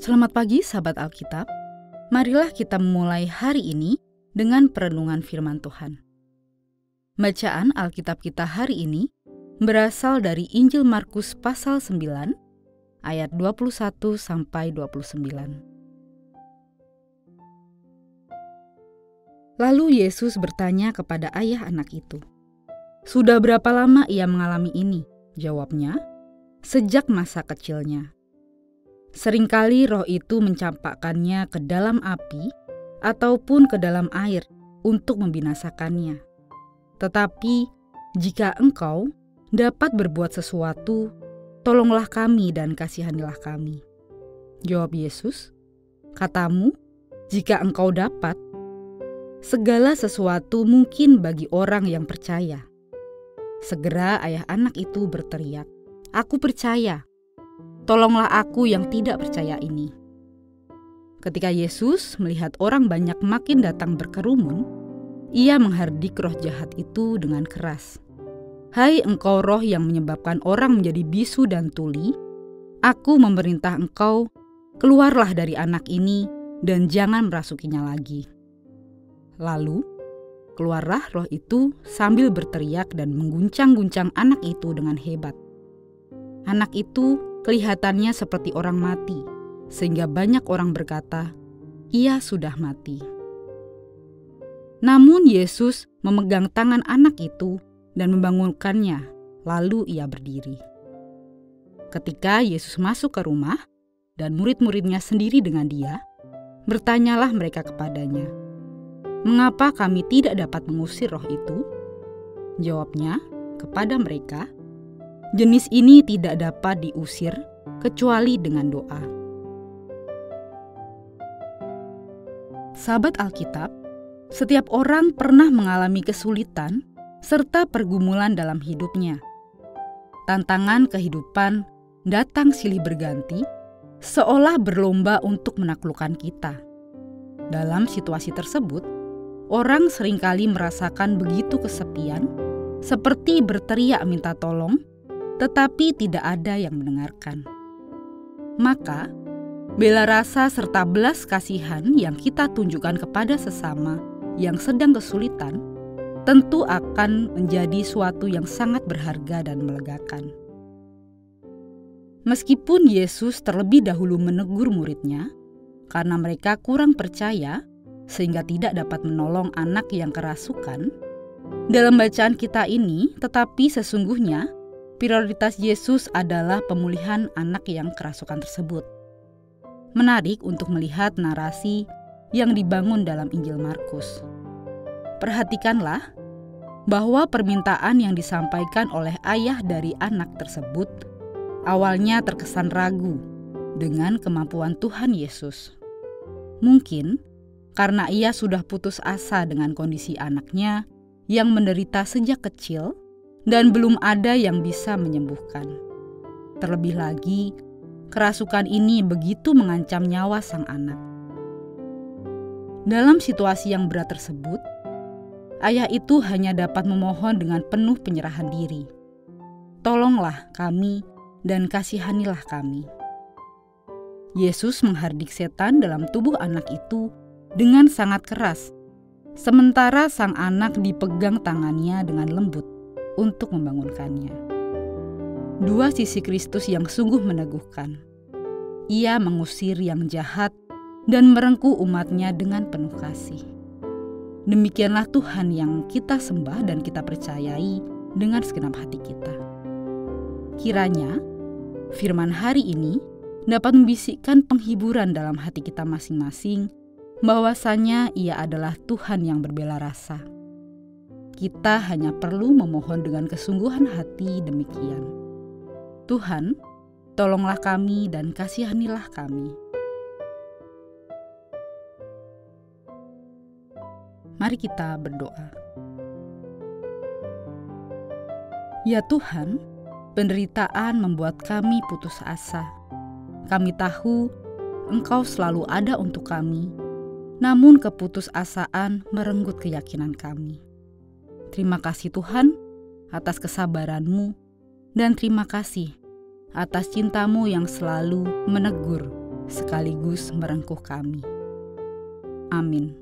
Selamat pagi sahabat Alkitab. Marilah kita memulai hari ini dengan perenungan firman Tuhan. Bacaan Alkitab kita hari ini berasal dari Injil Markus pasal 9 ayat 21 sampai 29. Lalu Yesus bertanya kepada ayah anak itu, "Sudah berapa lama ia mengalami ini?" Jawabnya, "Sejak masa kecilnya." Seringkali roh itu mencampakkannya ke dalam api ataupun ke dalam air untuk membinasakannya. Tetapi jika engkau dapat berbuat sesuatu, tolonglah kami dan kasihanilah kami. Jawab Yesus, katamu, jika engkau dapat, segala sesuatu mungkin bagi orang yang percaya. Segera ayah anak itu berteriak, Aku percaya, Tolonglah aku yang tidak percaya ini. Ketika Yesus melihat orang banyak makin datang berkerumun, ia menghardik roh jahat itu dengan keras. Hai engkau roh yang menyebabkan orang menjadi bisu dan tuli, aku memerintah engkau, keluarlah dari anak ini dan jangan merasukinya lagi. Lalu, keluarlah roh itu sambil berteriak dan mengguncang-guncang anak itu dengan hebat. Anak itu kelihatannya seperti orang mati, sehingga banyak orang berkata, "Ia sudah mati." Namun Yesus memegang tangan anak itu dan membangunkannya, lalu ia berdiri. Ketika Yesus masuk ke rumah dan murid-muridnya sendiri dengan dia, bertanyalah mereka kepadanya, "Mengapa kami tidak dapat mengusir roh itu?" Jawabnya kepada mereka, Jenis ini tidak dapat diusir kecuali dengan doa. Sahabat Alkitab, setiap orang pernah mengalami kesulitan serta pergumulan dalam hidupnya. Tantangan kehidupan datang silih berganti, seolah berlomba untuk menaklukkan kita. Dalam situasi tersebut, orang sering kali merasakan begitu kesepian, seperti berteriak minta tolong tetapi tidak ada yang mendengarkan. Maka, bela rasa serta belas kasihan yang kita tunjukkan kepada sesama yang sedang kesulitan tentu akan menjadi suatu yang sangat berharga dan melegakan. Meskipun Yesus terlebih dahulu menegur muridnya karena mereka kurang percaya sehingga tidak dapat menolong anak yang kerasukan, dalam bacaan kita ini tetapi sesungguhnya prioritas Yesus adalah pemulihan anak yang kerasukan tersebut. Menarik untuk melihat narasi yang dibangun dalam Injil Markus. Perhatikanlah bahwa permintaan yang disampaikan oleh ayah dari anak tersebut awalnya terkesan ragu dengan kemampuan Tuhan Yesus. Mungkin karena ia sudah putus asa dengan kondisi anaknya yang menderita sejak kecil dan belum ada yang bisa menyembuhkan. Terlebih lagi, kerasukan ini begitu mengancam nyawa sang anak. Dalam situasi yang berat tersebut, ayah itu hanya dapat memohon dengan penuh penyerahan diri. Tolonglah kami dan kasihanilah kami. Yesus menghardik setan dalam tubuh anak itu dengan sangat keras, sementara sang anak dipegang tangannya dengan lembut untuk membangunkannya. Dua sisi Kristus yang sungguh meneguhkan. Ia mengusir yang jahat dan merengkuh umatnya dengan penuh kasih. Demikianlah Tuhan yang kita sembah dan kita percayai dengan segenap hati kita. Kiranya firman hari ini dapat membisikkan penghiburan dalam hati kita masing-masing bahwasanya ia adalah Tuhan yang berbela rasa kita hanya perlu memohon dengan kesungguhan hati demikian. Tuhan, tolonglah kami dan kasihanilah kami. Mari kita berdoa. Ya Tuhan, penderitaan membuat kami putus asa. Kami tahu Engkau selalu ada untuk kami, namun keputusasaan merenggut keyakinan kami. Terima kasih Tuhan atas kesabaranmu dan terima kasih atas cintamu yang selalu menegur sekaligus merengkuh kami. Amin.